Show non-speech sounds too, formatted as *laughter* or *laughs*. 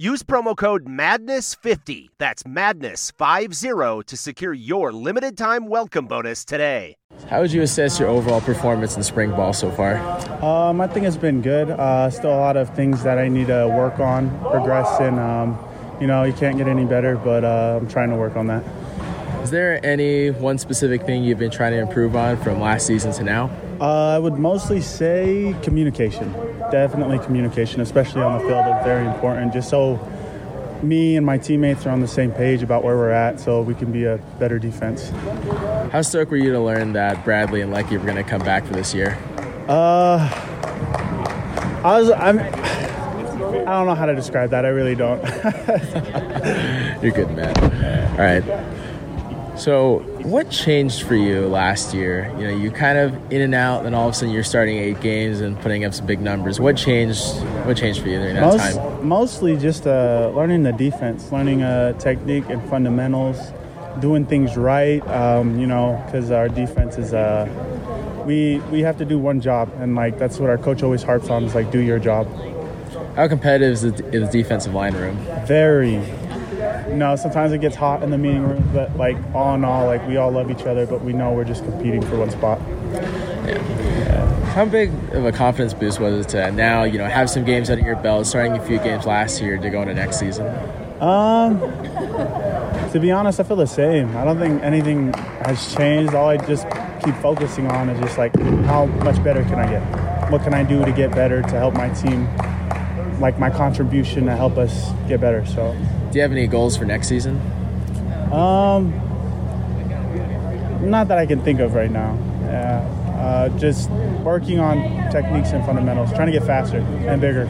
Use promo code MADNESS50, that's MADNESS50, to secure your limited time welcome bonus today. How would you assess your overall performance in spring ball so far? Um, I think it's been good. Uh, still a lot of things that I need to work on, progress in. Um, you know, you can't get any better, but uh, I'm trying to work on that. Is there any one specific thing you've been trying to improve on from last season to now? Uh, I would mostly say communication. Definitely communication, especially on the field, is very important. Just so me and my teammates are on the same page about where we're at, so we can be a better defense. How stoked were you to learn that Bradley and Lecky were going to come back for this year? Uh, I was. I'm. I don't know how to describe that. I really don't. *laughs* You're good, man. All right. So, what changed for you last year? You know, you kind of in and out, then all of a sudden you're starting eight games and putting up some big numbers. What changed? What changed for you during that Most, time? Mostly just uh, learning the defense, learning uh, technique and fundamentals, doing things right. Um, you know, because our defense is uh, we we have to do one job, and like that's what our coach always harps on is like do your job. How competitive is the, is the defensive line room? Very. You know, sometimes it gets hot in the meeting room, but like all in all, like we all love each other, but we know we're just competing for one spot. Yeah. How big of a confidence boost was it to now, you know, have some games under your belt, starting a few games last year to go into next season? Um, to be honest, I feel the same. I don't think anything has changed. All I just keep focusing on is just like how much better can I get? What can I do to get better to help my team? Like my contribution to help us get better. So, Do you have any goals for next season? um, not that I can think of right now. Yeah, uh, just working on techniques and fundamentals, trying to get faster and bigger.